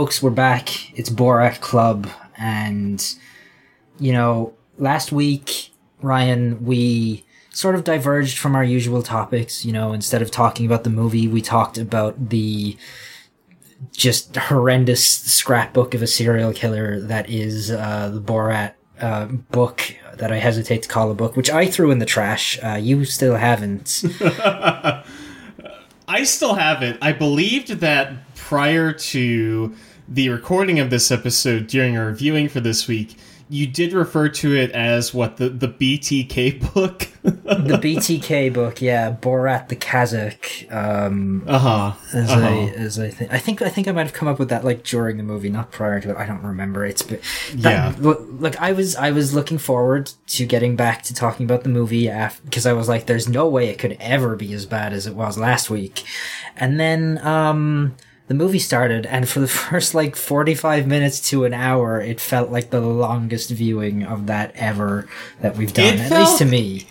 folks, we're back. It's Borat Club, and you know, last week, Ryan, we sort of diverged from our usual topics. You know, instead of talking about the movie, we talked about the just horrendous scrapbook of a serial killer that is uh, the Borat uh, book that I hesitate to call a book, which I threw in the trash. Uh, you still haven't. I still have it. I believed that prior to the recording of this episode during our viewing for this week, you did refer to it as what the the BTK book. the BTK book, yeah, Borat the Kazakh. Um, uh huh. As uh-huh. I as I think, I think I think I might have come up with that like during the movie, not prior to it. I don't remember. It's but yeah. Look, look, I was I was looking forward to getting back to talking about the movie after because I was like, there's no way it could ever be as bad as it was last week, and then um the movie started and for the first like 45 minutes to an hour it felt like the longest viewing of that ever that we've done It at felt- least to me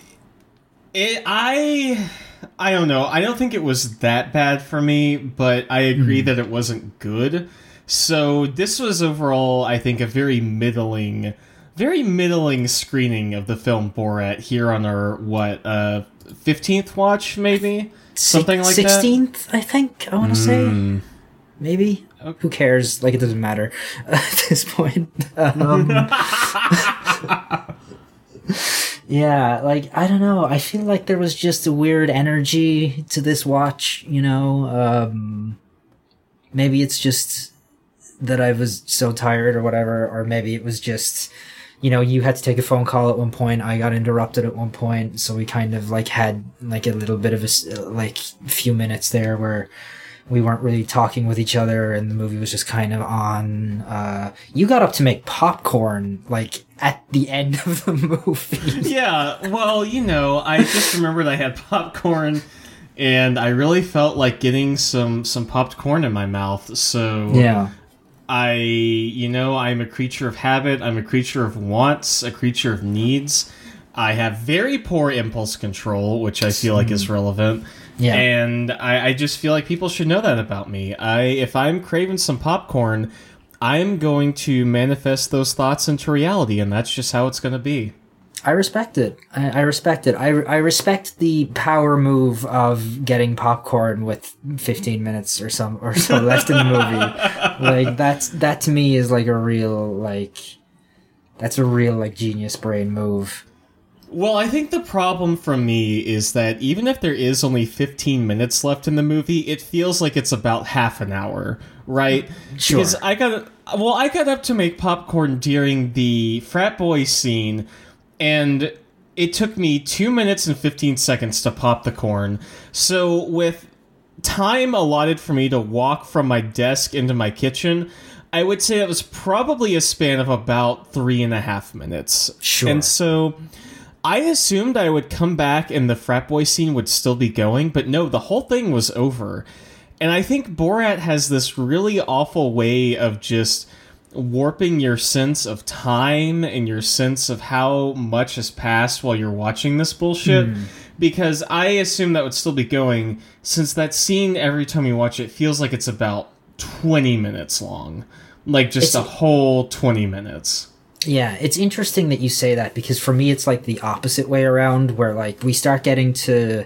It, I I don't know. I don't think it was that bad for me, but I agree that it wasn't good. So this was overall, I think, a very middling, very middling screening of the film Borat here on our what uh fifteenth watch, maybe something like that. 16th i think i want to say maybe? Okay. who cares? Like it doesn't matter at this point. Um, yeah like i don't know. I feel like there was just a weird energy to this watch you know? Um maybe it's just that i was so tired or whatever or maybe it was just you know you had to take a phone call at one point. I got interrupted at one point. So we kind of like had like a little bit of a like few minutes there where we weren't really talking with each other and the movie was just kind of on uh you got up to make popcorn like at the end of the movie Yeah, well, you know, I just remembered I had popcorn, and I really felt like getting some some popped corn in my mouth. So yeah I, you know, I'm a creature of habit. I'm a creature of wants, a creature of needs. I have very poor impulse control, which I feel like is relevant. Yeah. And I, I just feel like people should know that about me. I, if I'm craving some popcorn, I'm going to manifest those thoughts into reality, and that's just how it's going to be. I respect it. I, I respect it. I, I respect the power move of getting popcorn with 15 minutes or some or so left in the movie. Like that's that to me is like a real like that's a real like genius brain move. Well, I think the problem for me is that even if there is only 15 minutes left in the movie, it feels like it's about half an hour, right? Sure. Because I got well, I got up to make popcorn during the frat boy scene, and it took me two minutes and 15 seconds to pop the corn. So with time allotted for me to walk from my desk into my kitchen, I would say it was probably a span of about three and a half minutes. Sure. And so I assumed I would come back and the frat boy scene would still be going, but no, the whole thing was over. And I think Borat has this really awful way of just warping your sense of time and your sense of how much has passed while you're watching this bullshit. Hmm. Because I assume that would still be going, since that scene, every time you watch it, feels like it's about 20 minutes long. Like just It's- a whole 20 minutes. Yeah, it's interesting that you say that because for me it's like the opposite way around where like we start getting to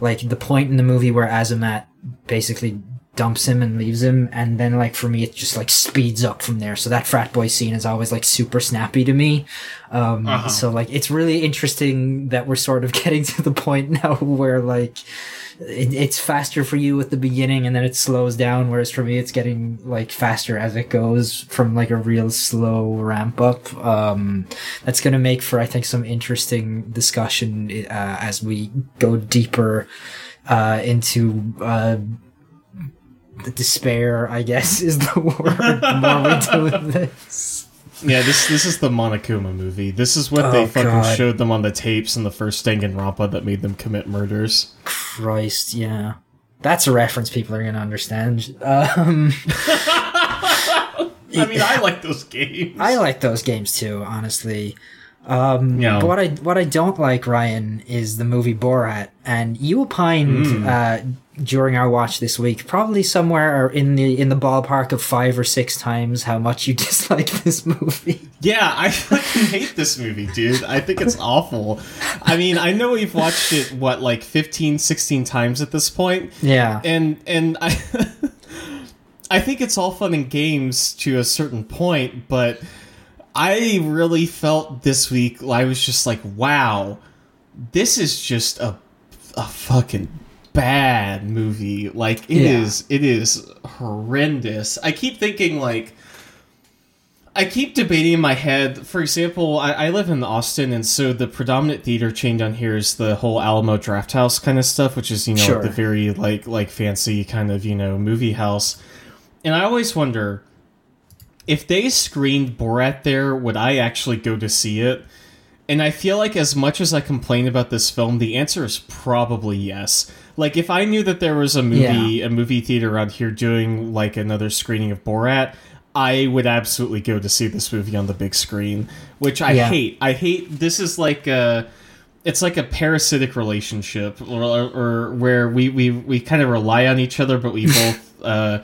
like the point in the movie where Azamat basically dumps him and leaves him and then like for me it just like speeds up from there. So that frat boy scene is always like super snappy to me. Um Uh-huh. so like it's really interesting that we're sort of getting to the point now where like it, it's faster for you at the beginning and then it slows down whereas for me it's getting like faster as it goes from like a real slow ramp up um that's going to make for i think some interesting discussion uh, as we go deeper uh into uh the despair i guess is the word the more we do this Yeah, this this is the Monokuma movie. This is what they Oh, fucking God. showed them on the tapes in the first Danganronpa that made them commit murders. christ yeah that's a reference people are going to understand um I mean, I like those games. I like those games too, honestly. Um, Yeah. But what I what I don't like, Ryan, is the movie Borat, and you opined Hmm. uh, during our watch this week, probably somewhere in the in the ballpark of five or six times how much you dislike this movie. Yeah, I fucking hate this movie, dude. I think it's awful. I mean, I know we've watched it what like 15, 16 times at this point. Yeah, And and I I think it's all fun and games to a certain point, but I really felt this week I was just like, wow, this is just a a fucking bad movie. Like it Yeah. is it is horrendous. I keep thinking like I keep debating in my head. For example, I, I live in Austin, and so the predominant theater chain down here is the whole Alamo Draft House kind of stuff, which is you know Sure. the very like like fancy kind of you know movie house. And I always wonder if they screened Borat there, would I actually go to see it? And I feel like as much as I complain about this film, the answer is probably yes. Like if I knew that there was a movie a movie theater around here doing like another screening of Borat, I would absolutely go to see this movie on the big screen, which I Yeah. hate. I hate this is like a it's like a parasitic relationship or, or where we, we, we kind of rely on each other but we both uh,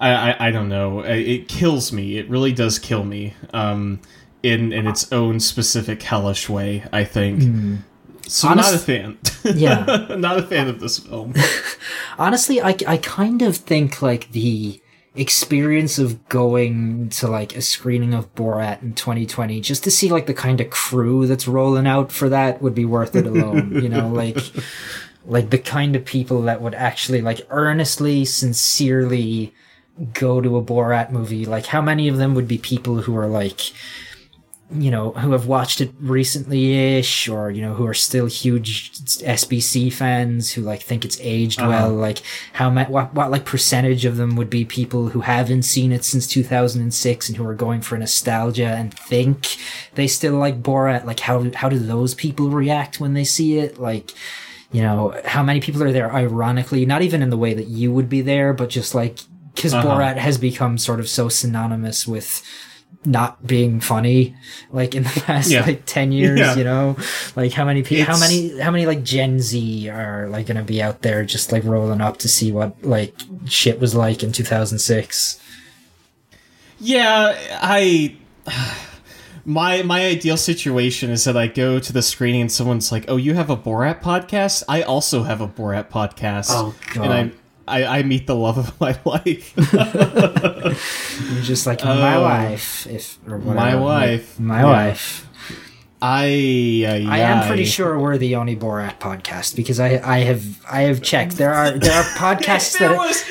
I, I, I don't know. It kills me. It really does kill me um, in in its own specific hellish way I think. So not a fan. Yeah. not a fan of this film. Honestly, I I kind of think like the experience of going to like a screening of Borat in 2020 just to see like the kind of crew that's rolling out for that would be worth it alone. you know, like like the kind of people that would actually like earnestly, sincerely go to a Borat movie. Like how many of them would be people who are like you know, who have watched it recently-ish, or you know, who are still huge SBC fans who like think it's aged uh-huh. well. Like how ma- what what like percentage of them would be people who haven't seen it since 2006 and who are going for nostalgia and think they still like Borat. Like how how do those people react when they see it? Like you know, how many people are there? Ironically, not even in the way that you would be there, but just like because Uh-huh. Borat has become sort of so synonymous with not being funny like in the past Yeah. like 10 years Yeah. you know like how many people how many how many like gen z are like gonna be out there just like rolling up to see what like shit was like in 2006 Yeah, I my my ideal situation is that I go to the screening and someone's like, "Oh, you have a Borat podcast? I also have a Borat podcast." Oh, God. And I I, I meet the love of my life. you're just like my Oh. wife if or whatever. My wife. my Yeah. wife I uh, yeah, I am pretty sure we're the only Borat podcast because I I have I have checked there are there are podcasts there that was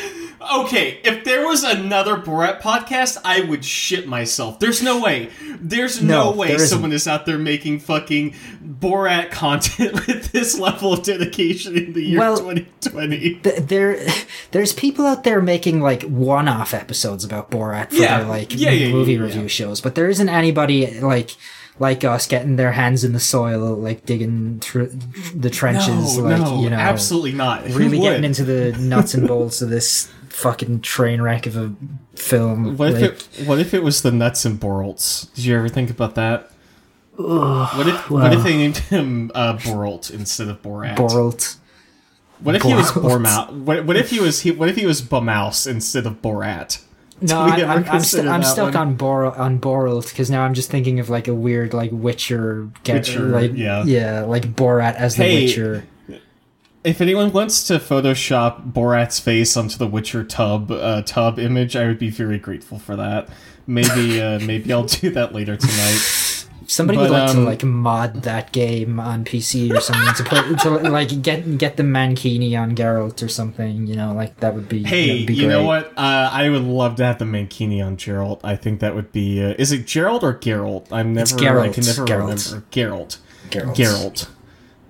okay, if there was another Borat podcast, I would shit myself. There's no way. There's no, No, way there someone is out there making fucking Borat content with this level of dedication in the year Well, 2020. th- there there's people out there making like one-off episodes about Borat for Yeah. their like Yeah, yeah, movie review shows, but there isn't anybody like like us getting their hands in the soil, like digging tr- the trenches, no, like no, you know, absolutely not. Who really would? getting into the nuts and bolts of this fucking train wreck of a film. What if it? What if it was the nuts and Borlt? Did you ever think about that? what if? what if they named him uh, Borlt instead of Borat? Borlt? What if he was. Bormouse? What, what if he was? He, what if he was Bumouse instead of Borat? No, I, ever I'm, I'm, st- I'm stuck one? on Bor on because now I'm just thinking of like a weird like Witcher, get, Witcher, like yeah. yeah, like Borat as the Witcher. If anyone wants to Photoshop Borat's face onto the Witcher tub uh, tub image, I would be very grateful for that. Maybe uh, maybe I'll do that later tonight. Somebody But, would like to um, like mod that game on PC or something to put to like get get the Mankini on Geralt or something. You know, like that would be. Hey, would be you know what? Uh, I would love to have the Mankini on Geralt. I think that would be. Uh, is it Gerald or Geralt? I'm never. I Geralt. can never Geralt. remember. Geralt. Geralt. Geralt.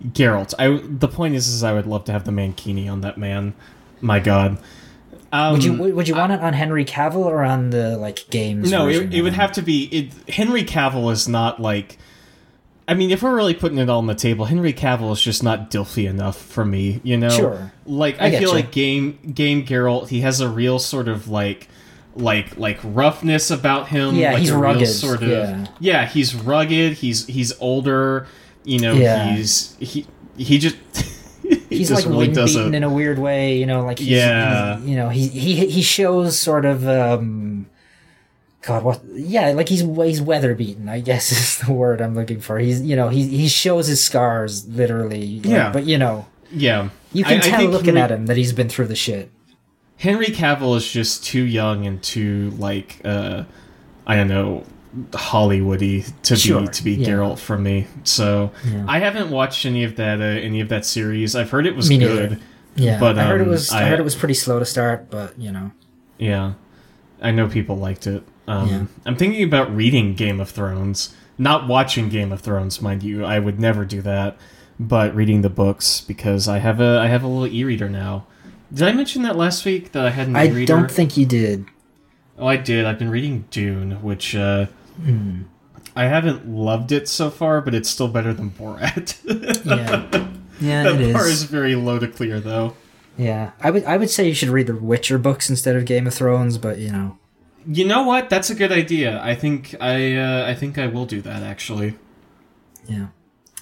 Geralt. I. The point is, is I would love to have the Mankini on that man. My God. Um, Would you would you want it on Henry Cavill or on the like games? No, it, it would have to be. It, Henry Cavill is not like. I mean, if we're really putting it all on the table, Henry Cavill is just not Dilfy enough for me. You know, Sure. Like I I, feel you. like game game Geralt, he has a real sort of like like like roughness about him. Yeah, like he's rugged, Sort of. yeah. Yeah. he's rugged. He's he's older. You know, Yeah. he's he he just he's like really wind beaten in a weird way, you know, like he's, Yeah. he's- you know, he he he shows sort of um God, what? Yeah, like he's he's weather beaten. I guess is the word I'm looking for. He's you know he he shows his scars literally. like, Yeah. but you know yeah. you can I- I tell think looking Henry- at him that he's been through the shit. Henry Cavill is just too young and too like uh I don't know Hollywoody to Sure, be to be yeah. Geralt for me. So Yeah. I haven't watched any of that uh, any of that series. I've heard it was good. Yeah, But, I heard it um, was I, I- heard it was pretty slow to start, but you know, Yeah, I know people liked it. Um, Yeah. I'm thinking about reading Game of Thrones, not watching Game of Thrones, mind you. I would never do that, but reading the books because I have a I have a little e-reader now. Did I mention that last week that I had an I e-reader? I don't think you did. Oh, I did. I've been reading Dune, which uh, Hmm. I haven't loved it so far, but it's still better than Borat. Yeah, yeah, that it bar is. is very low to clear, though. Yeah, I would I would say you should read the Witcher books instead of Game of Thrones, but you know, You know what? That's a good idea. I think I uh, I think I will do that actually. Yeah.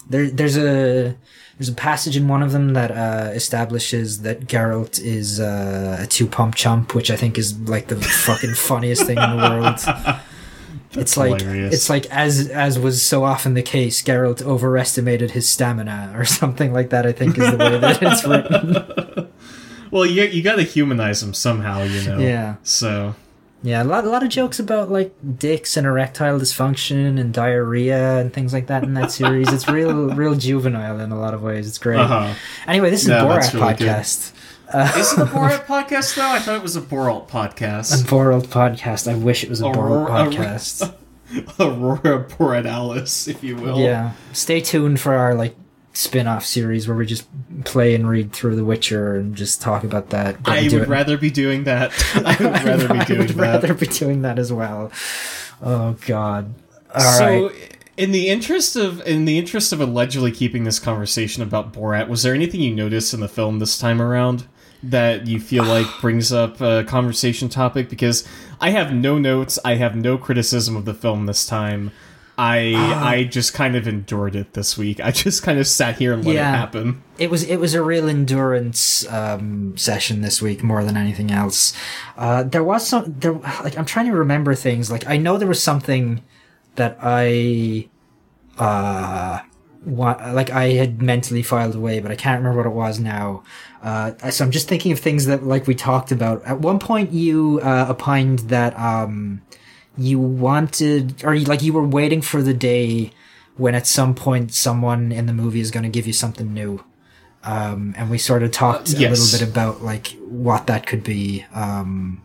There, there's a there's a passage in one of them that uh, establishes that Geralt is uh, a two pump chump, which I think is like the fucking funniest thing in the world. it's like hilarious. it's like as as was so often the case, Geralt overestimated his stamina or something like that. I think is the way that it's written. Well, you you got to humanize him somehow, you know. Yeah. So Yeah, a lot a lot of jokes about like dicks and erectile dysfunction and diarrhea and things like that in that series. it's real real juvenile in a lot of ways. It's great. uh huh. Anyway, this is No, Borat really podcast. Uh, Uh, Is it a Borat podcast though? I thought it was a Borat podcast. a. Borat podcast. I wish it was a Borat podcast. Aurora Borealis, if you will. yeah. Stay tuned for our like spin-off series where we just play and read through The Witcher and just talk about that. I would it- rather be doing that. I would rather be I doing would that. rather be doing that as well. Oh God. All right. so, in the interest of in the interest of allegedly keeping this conversation about Borat, was there anything you noticed in the film this time around that you feel like brings up a conversation topic? Because I have no notes, I have no criticism of the film this time. I Ah. I just kind of endured it this week. I just kind of sat here and let Yeah. it happen. it was it was a real endurance um, session this week more than anything else. Uh, there was some there like I'm trying to remember things. Like I know there was something that I uh wa- like I had mentally filed away, but I can't remember what it was now. Uh, so I'm just thinking of things that like we talked about. At one point, you uh, opined that um you wanted or you, like you were waiting for the day when at some point someone in the movie is going to give you something new um, and we sort of talked Uh, a little bit about like what that could be um,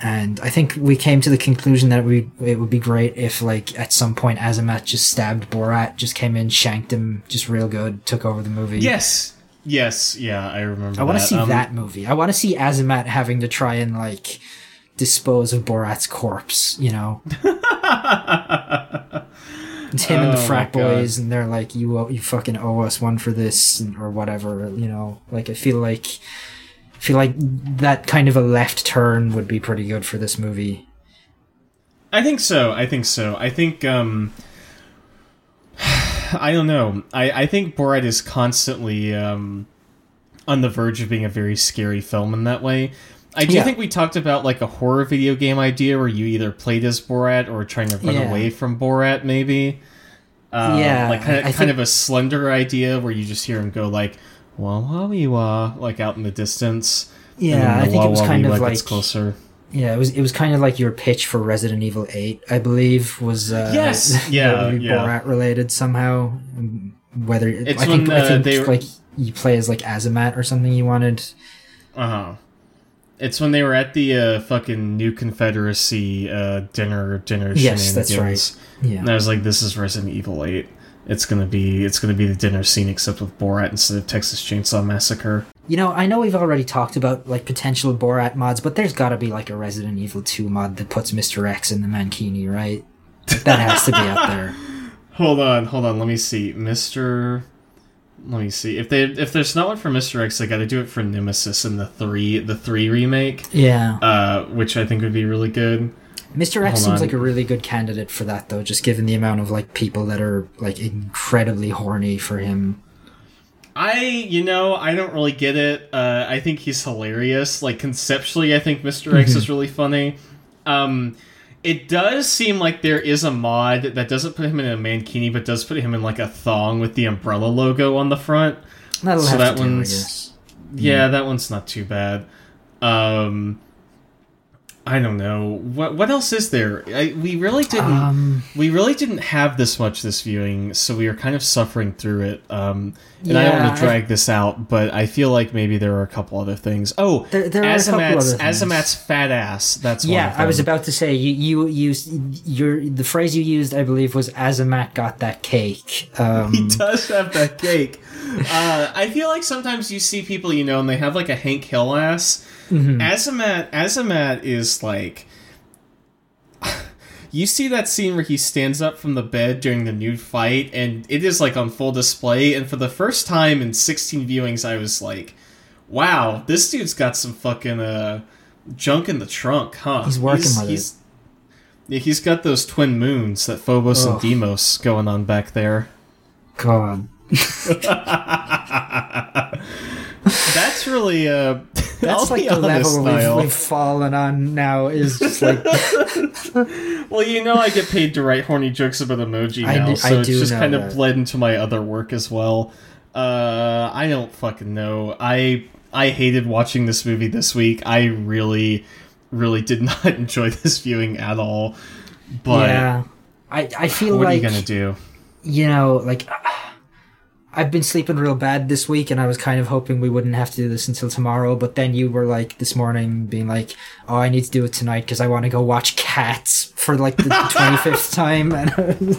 and i think we came to the conclusion that we it would be great if like at some point azamat just stabbed borat just came in shanked him just real good took over the movie Yes. Yes, yeah, I remember i want to see Um, that movie i want to see azamat having to try and like dispose of borat's corpse you know It's him and the Oh, frat God. boys, and they're like, "You owe, you fucking owe us one for this, and- or whatever." You know, like I feel like, I feel like that kind of a left turn would be pretty good for this movie. I think so. I think so. I think um I don't know. I I think Borat is constantly um on the verge of being a very scary film in that way. I do Yeah. think we talked about like a horror video game idea where you either played as Borat or trying to run Yeah. away from Borat maybe. Um, Yeah, like kind of, kind think- of a slender idea where you just hear him go like wah wah wee wah like out in the distance. Yeah, then I the think it was wah, wah, kind wee, of wah gets like closer. Yeah, it was it was kind of like your pitch for Resident Evil Eight, I believe, was uh, Yes, yeah, would yeah. Borat related somehow. Whether It's I think when, I uh, think they were- like you play as like Azamat or something you wanted. Uh huh. It's when they were at the uh, fucking New Confederacy uh, dinner dinner Yes, that's shenanigans. Yeah. And I was like, "This is Resident Evil 8. It's gonna be it's gonna be the dinner scene except with Borat instead of Texas Chainsaw Massacre." You know, I know we've already talked about like potential Borat mods, but there's got to be like a Resident Evil 2 mod that puts Mr. X in the Mankini, right? That has to be out there. Hold on, hold on. Let me see, Mister let me see if they if there's not one for Mr. X, they got to do it for Nemesis in the three the three remake, Yeah. uh, which I think would be really good. Mr. X Hold seems on. like a really good candidate for that, though, just given the amount of like people that are like incredibly horny for him. I, you know, I don't really get it. Uh, I think he's hilarious. Like conceptually, I think Mr. X is really funny. Um, it does seem like there is a mod that doesn't put him in a mankini, but does put him in like a thong with the umbrella logo on the front. That'll So have that to do, I one's- guess. Yeah, that one's not too bad. Um, I don't know what what else is there. I, we really didn't. Um, we really didn't have this much this viewing, so we are kind of suffering through it. Um, and I don't want to drag this out, but I feel like maybe there are a couple other things. Oh, There- there are a couple Azamat's. Azamat's fat ass. That's one yeah, I was about to say you you used your the phrase you used, I believe, was Azamat got that cake. Um, He does have that cake. uh, I feel like sometimes you see people, you know, and they have like a Hank Hill ass. Mm-hmm. Azamat, Azamat is like. You see that scene where he stands up from the bed during the nude fight, and it is like on full display. And for the first time in 16 viewings, I was like, "Wow, this dude's got some fucking uh, junk in the trunk, huh?" He's working with he's, Yeah, he's got those twin moons that Phobos Ugh. and Deimos going on back there. God, That's really uh that's I'll like the level we've, we've fallen on now. Is just like Well, you know I get paid to write horny jokes about emoji I now, do- so I it's just know kind of bled into my other work as well. Uh I don't fucking know. I I hated watching this movie this week. I really really did not enjoy this viewing at all. But yeah. I I feel what like what are you gonna do? you know, like I've been sleeping real bad this week, and I was kind of hoping we wouldn't have to do this until tomorrow. But then you were like this morning, being like, "Oh, I need to do it tonight because I want to go watch Cats for like the twenty fifth time." And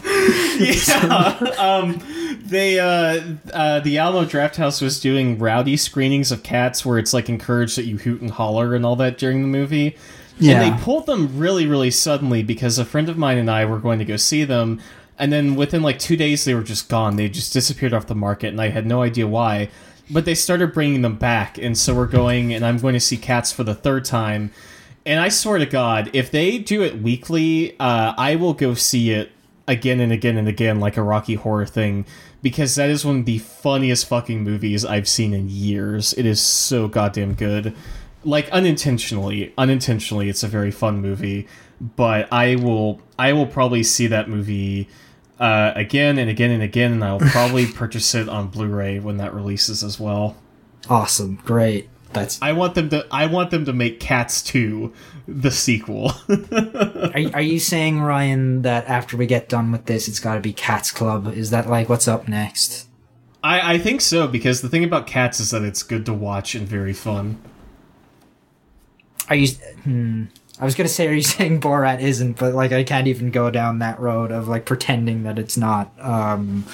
yeah. um, they uh, uh, the Alamo Draft House was doing rowdy screenings of cats where it's like encouraged that you hoot and holler and all that during the movie. Yeah. And they pulled them really, really suddenly because a friend of mine and I were going to go see them, and then within like two days they were just gone. They just disappeared off the market, and I had no idea why. But they started bringing them back, and so we're going, and I'm going to see Cats for the third time. And I swear to God, if they do it weekly, uh, I will go see it again and again and again like a Rocky Horror thing because that is one of the funniest fucking movies I've seen in years. It is so goddamn good. Like unintentionally, unintentionally, it's a very fun movie. But I will, I will probably see that movie uh, again and again and again, and I'll probably purchase it on Blu-ray when that releases as well. awesome, great. That's I want them to, I want them to make Cats Two the sequel. are, are you saying Ryan that after we get done with this, it's got to be Cats Club? Is that like what's up next? I, I think so because the thing about Cats is that it's good to watch and very fun. Are you? Hmm. I was gonna say, are you saying Borat isn't? But like, I can't even go down that road of like pretending that it's not. Um,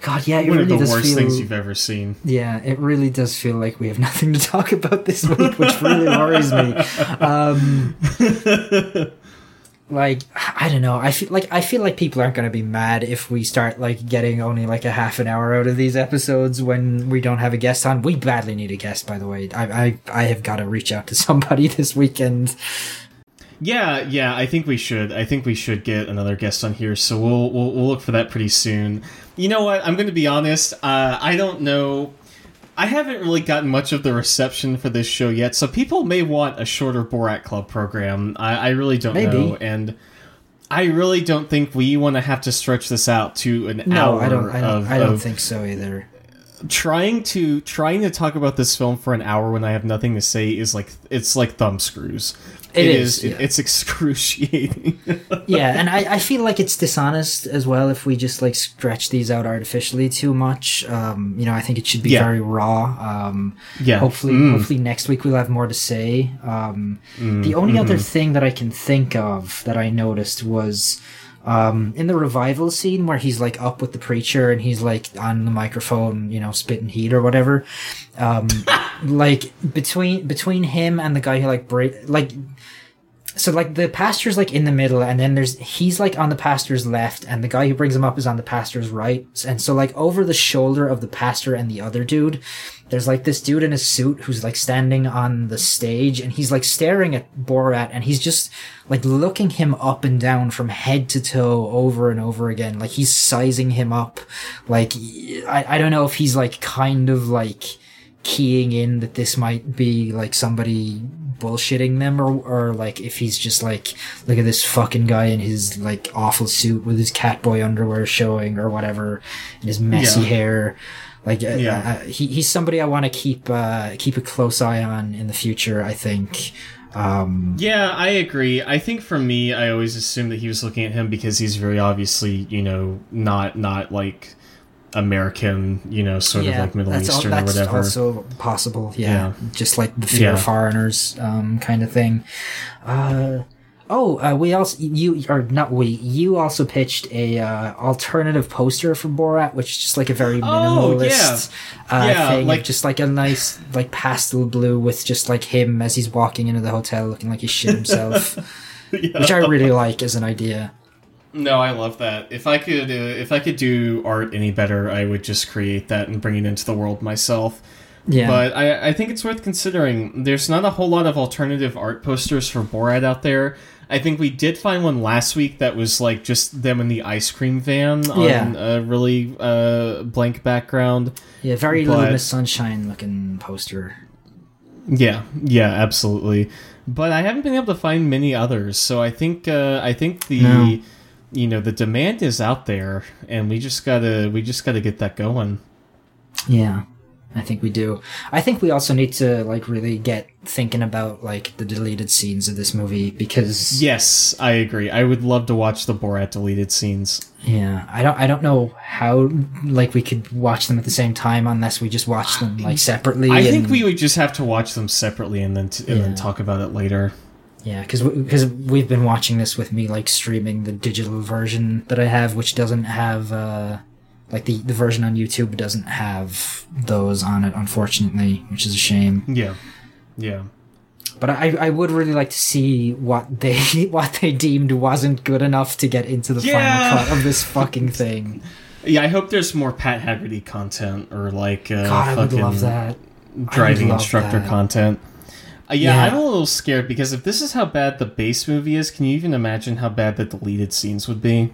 God, yeah, it One really of the worst feel. things you've ever seen. Yeah, it really does feel like we have nothing to talk about this week, which really worries me. Um, like I don't know. I feel like I feel like people aren't going to be mad if we start like getting only like a half an hour out of these episodes when we don't have a guest on. We badly need a guest, by the way. I I, I have got to reach out to somebody this weekend. Yeah, yeah, I think we should. I think we should get another guest on here, so we'll we'll, we'll look for that pretty soon. You know what? I'm going to be honest. Uh, I don't know. I haven't really gotten much of the reception for this show yet, so people may want a shorter Borat Club program. I, I really don't Maybe. know, and I really don't think we want to have to stretch this out to an No, hour I don't. I don't. of, I don't think so either. trying to trying to talk about this film for an hour when I have nothing to say is like it's like thumb screws. It it is, is. yeah. It's excruciating. yeah, and I, I feel like it's dishonest as well if we just like stretch these out artificially too much. Um, you know, I think it should be Yeah. very raw. Um, yeah. hopefully, Mm. hopefully next week we'll have more to say. Um, the only other thing that I can think of that I noticed was. Um, in the revival scene where he's like up with the preacher and he's like on the microphone, you know, spitting heat or whatever. Um, like between between him and the guy who like break like so like the pastor's like in the middle and then there's he's like on the pastor's left and the guy who brings him up is on the pastor's right. And so like over the shoulder of the pastor and the other dude there's like this dude in a suit who's like standing on the stage and he's like staring at Borat and he's just like looking him up and down from head to toe over and over again. Like he's sizing him up. Like I, I don't know if he's like kind of like keying in that this might be like somebody bullshitting them or, or like if he's just like look at this fucking guy in his like awful suit with his catboy underwear showing or whatever and his messy Yeah. hair like uh, Yeah. uh, he, he's somebody i want to keep uh keep a close eye on in the future i think um Yeah, I agree. I think for me, I always assumed that he was looking at him because he's very obviously, you know, not not like American, you know, sort of like Middle Eastern that's or whatever. also possible. Yeah. Yeah. just like the fear of foreigners um, kind of thing. Uh, oh, uh, we also you or not we you also pitched a uh, alternative poster for Borat, which is just like a very Oh, minimalist uh, Yeah, thing, like- like just like a nice like pastel blue with just like him as he's walking into the hotel looking like he shit himself, Yeah. which I really like as an idea. No, I love that. If I could, uh, if I could do art any better, I would just create that and bring it into the world myself. Yeah, But I, I think it's worth considering. There's not a whole lot of alternative art posters for Borat out there. I think we did find one last week that was like just them in the ice cream van on Yeah. a really uh, blank background. yeah, very but- Little Miss Sunshine looking poster. Yeah, yeah, absolutely. But I haven't been able to find many others, so I think uh, I think the No. You know the demand is out there, and we just gotta we just gotta get that going. Yeah, I think we do. I think we also need to like really get thinking about like the deleted scenes of this movie because Yes, I agree. I would love to watch the Borat deleted scenes. yeah, I don't I don't know how like we could watch them at the same time unless we just watch them like separately. I think we would just have to watch them separately and then t- and then talk about it later. Yeah because because we've been watching this with me like streaming the digital version that I have, which doesn't have uh like the the version on YouTube doesn't have those on it unfortunately, which is a shame. Yeah, yeah. But I, I would really like to see what they what they deemed wasn't good enough to get into the Yeah. final cut of this fucking thing. Yeah, I hope there's more Pat Haggerty content or like uh, God, I would love that. driving instructor that. content. Uh, yeah, Yeah. I'm a little scared because if this is how bad the base movie is, can you even imagine how bad the deleted scenes would be?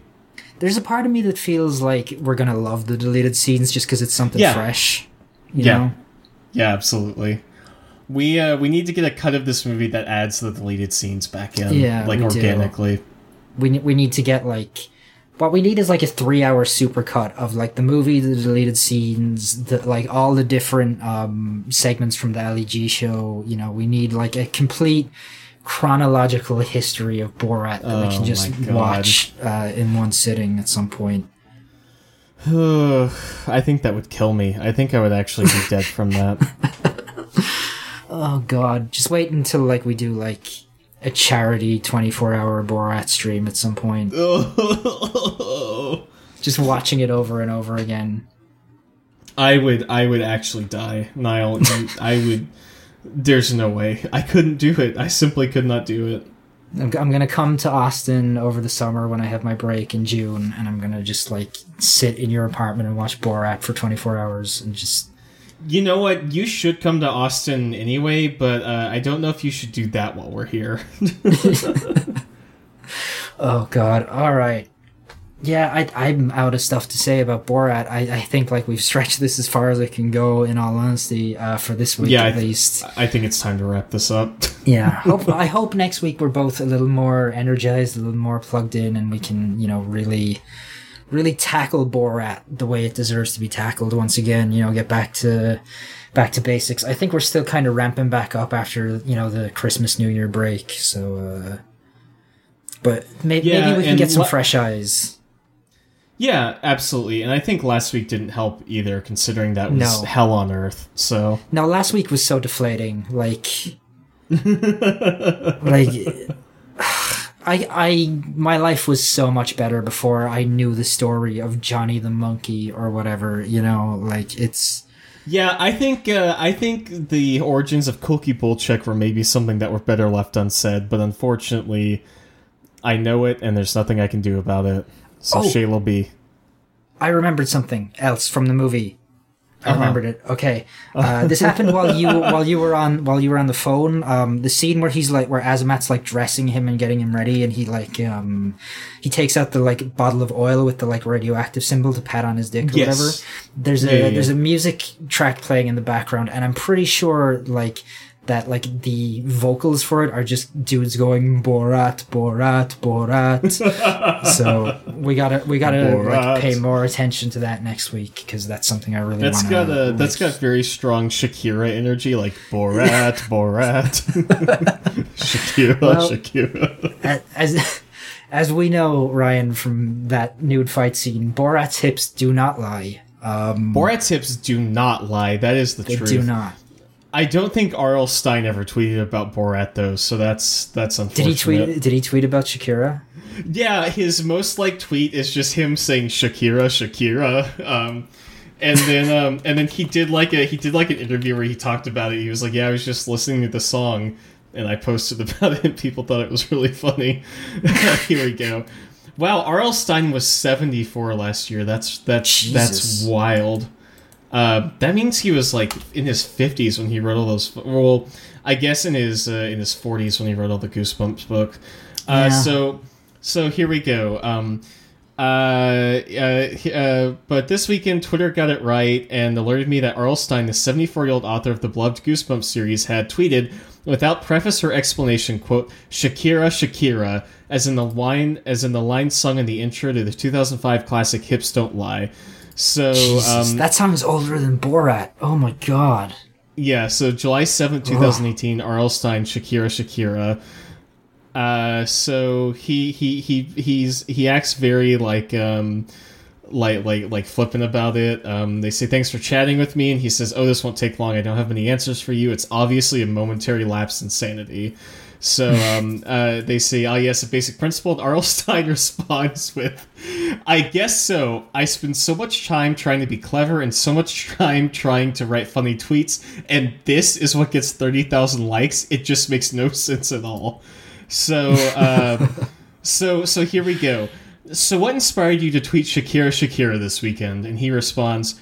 There's a part of me that feels like we're gonna love the deleted scenes just because it's something Yeah. fresh. You Yeah. know? Yeah, absolutely. We uh, we need to get a cut of this movie that adds the deleted scenes back in, Yeah, like we do. organically. We we need to get like what we need is like a three hour supercut of like the movie, the deleted scenes, the like all the different um segments from the Ali G show. You know, we need like a complete chronological history of Borat that we Oh can just watch uh, in one sitting at some point. I think that would kill me. I think I would actually be dead from that. Oh god, just wait until like we do like a charity 24 hour Borat stream at some point. Just watching it over and over again. I would I would actually die, Niall. I would. There's no way I couldn't do it. I simply could not do it. I'm, I'm gonna come to Austin over the summer when I have my break in June, and I'm gonna just like sit in your apartment and watch Borat for 24 hours and just. You know what? You should come to Austin anyway, but uh, I don't know if you should do that while we're here. Oh god, alright. Yeah, I, I'm out of stuff to say about Borat. I, I think like we've stretched this as far as it can go, in all honesty, uh, for this week Yeah, at I- least. I think it's time to wrap this up. Yeah, hope, I hope next week we're both a little more energized, a little more plugged in, and we can, you know, really, really tackle Borat the way it deserves to be tackled once again. You know, get back to back to basics. I think we're still kind of ramping back up after you know the Christmas New Year break. So, uh, but may- Yeah, maybe we can get some la- fresh eyes. yeah, absolutely. And I think last week didn't help either, considering that was No. hell on earth. So Now, last week was so deflating. Like, like, I, I, my life was so much better before I knew the story of Johnny the Monkey or whatever. You know, like it's, Yeah, I think uh, I think the origins of Kulky Bulchek were maybe something that were better left unsaid, but unfortunately, I know it, and there's nothing I can do about it. So Oh. Shayla B. I remembered something else from the movie. I Uh-huh. remembered it. Okay, uh, this happened while you while you were on while you were on the phone. Um, the scene where he's like where Azamat's like dressing him and getting him ready, and he like um, he takes out the like bottle of oil with the like radioactive symbol to pat on his dick or Yes. whatever. There's a Yeah, yeah, yeah. there's a music track playing in the background, and I'm pretty sure like that like the vocals for it are just dudes going Borat Borat Borat. so we gotta we gotta Borat. like pay more attention to that next week because that's something I really That's want got a that's got very strong Shakira energy, like Borat, Borat, Shakira, Well- Shakira. as as we know Ryan from that nude fight scene. Borat's hips do not lie. Um, Borat's hips do not lie. That is the they truth. They do not. I don't think R.L. Stine ever tweeted about Borat though, so that's that's something. Did he tweet? Did he tweet about Shakira? Yeah, his most liked tweet is just him saying Shakira, Shakira. Um, and then um, and then he did like a he did like an interview where he talked about it. He was like, "Yeah, I was just listening to the song, and I posted about it. and People thought it was really funny." Here we go. Wow, R.L. Stine was seventy four last year. That's that's that's Jesus. wild. Uh, that means he was like in his fifties when he wrote all those. Well, I guess in his uh, in his forties when he wrote all the Goosebumps book. Uh, Yeah. So so here we go. Um, uh, uh, uh, but this weekend, Twitter got it right and alerted me that R.L. Stine, the 74 year old author of the beloved Goosebumps series, had tweeted without preface or explanation, "quote Shakira, Shakira," as in the line as in the line sung in the intro to the 2005 classic "Hips Don't Lie." So Jesus, um, that song's older than Borat. Oh my god. yeah, so July 7th, 2018, R.L. Stine, Shakira, Shakira. Uh, so he he he he's he acts very like um like like like flippant about it. Um, they say thanks for chatting with me, and he says, "Oh, this won't take long. I don't have many answers for you. It's obviously a momentary lapse in sanity." So um, uh, they say, "Oh yes, a basic principle." And R.L. Stine responds with, "I guess so. I spend so much time trying to be clever and so much time trying to write funny tweets, and this is what gets thirty thousand likes. It just makes no sense at all." So, um, so so here we go. So, what inspired you to tweet Shakira Shakira this weekend? And he responds,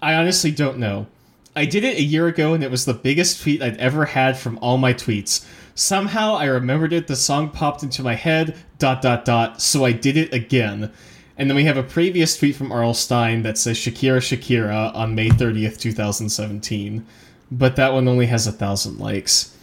I honestly don't know. I did it a year ago and it was the biggest tweet I'd ever had from all my tweets. Somehow I remembered it, the song popped into my head, dot dot dot, so I did it again. And then we have a previous tweet from R.L. Stine that says Shakira Shakira on May 30th, 2017. But that one only has a thousand likes.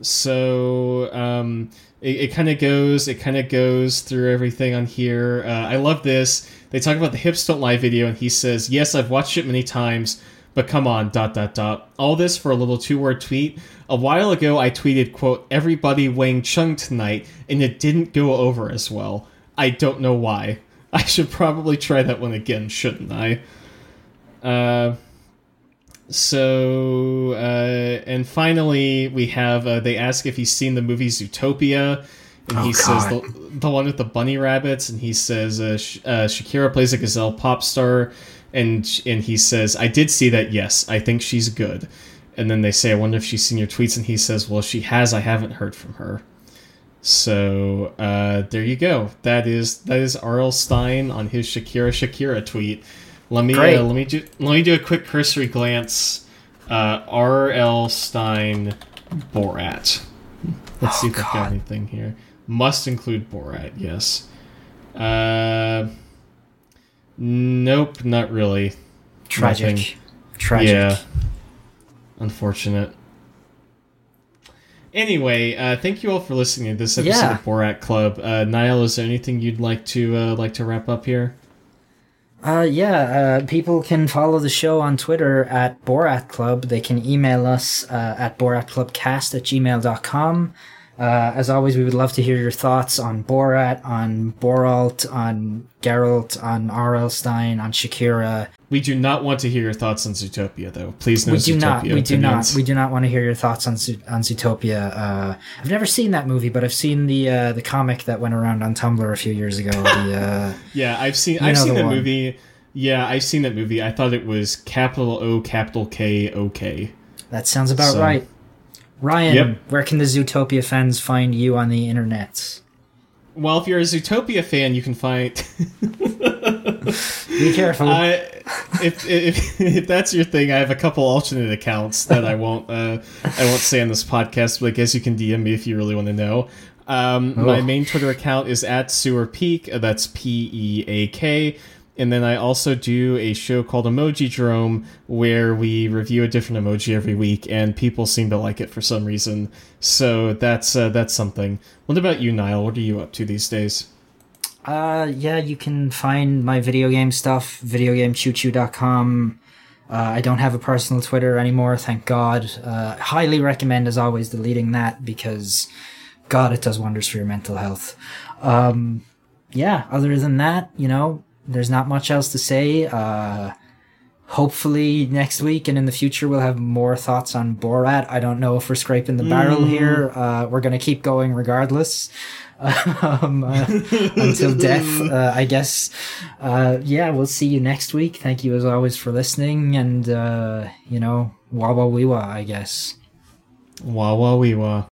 So um, it, it kind of goes, it kind of goes through everything on here. Uh, I love this. They talk about the hips don't lie video, and he says, "Yes, I've watched it many times, but come on, dot dot dot." All this for a little two-word tweet. A while ago, I tweeted, "quote Everybody Wang Chung tonight," and it didn't go over as well. I don't know why. I should probably try that one again, shouldn't I? Uh, so uh, and finally we have uh, they ask if he's seen the movie Zootopia, and Oh, he says the, the one with the bunny rabbits, and he says uh, Sh- uh, Shakira plays a gazelle pop star, and and he says I did see that. Yes, I think she's good. And then they say I wonder if she's seen your tweets, and he says, Well, she has. I haven't heard from her. So uh, there you go. That is that is R.L. Stine on his Shakira Shakira tweet. Let me uh, let me do let me do a quick cursory glance. Uh, R.L. Stine Borat. Let's see Oh, if I've got anything here. Must include Borat. Yes. Uh, nope, not really. Tragic. Nothing. Tragic. Yeah. Unfortunate. Anyway, uh, thank you all for listening to this episode Yeah. of Borat Club. Uh, Niall, is there anything you'd like to uh, like to wrap up here? Uh, yeah, uh, people can follow the show on Twitter at Borat Club. They can email us uh, at boratclubcast at gmail.com. Uh, as always, we would love to hear your thoughts on Borat, on Boralt, on Geralt, on R.L. Stine, on Shakira. We do not want to hear your thoughts on Zootopia, though. Please no we do Zootopia not, we do not, we do not want to hear your thoughts on on Zootopia. Uh, I've never seen that movie, but I've seen the uh, the comic that went around on Tumblr a few years ago. The uh, Yeah, I've seen I've seen the the movie. Yeah, I've seen that movie. I thought it was capital O, capital K, OK. That sounds about So- right. Ryan, Yep. where can the Zootopia fans find you on the internet? Well, if you're a Zootopia fan, you can find. Be careful. I, if, if if that's your thing, I have a couple alternate accounts that I won't uh, I won't say on this podcast, but I guess you can DM me if you really want to know. Um, My Oh. main Twitter account is at Sewer Peak. That's P E A K. And then I also do a show called Emoji Jerome where we review a different emoji every week, and people seem to like it for some reason. So that's uh, that's something. What about you, Niall? What are you up to these days? Uh, yeah, you can find my video game stuff, videogamechoochoo.com. Uh, I don't have a personal Twitter anymore, thank God. Uh, highly recommend, as always, deleting that because, God, it does wonders for your mental health. Um, yeah, other than that, you know, there's not much else to say. Uh, hopefully next week and in the future we'll have more thoughts on Borat. I don't know if we're scraping the barrel here. Uh, we're gonna keep going regardless. um, uh, until death, uh, I guess. Uh, yeah, we'll see you next week. Thank you as always for listening, and uh, you know, wah wah wee wah, I guess. Wah wah wee wah.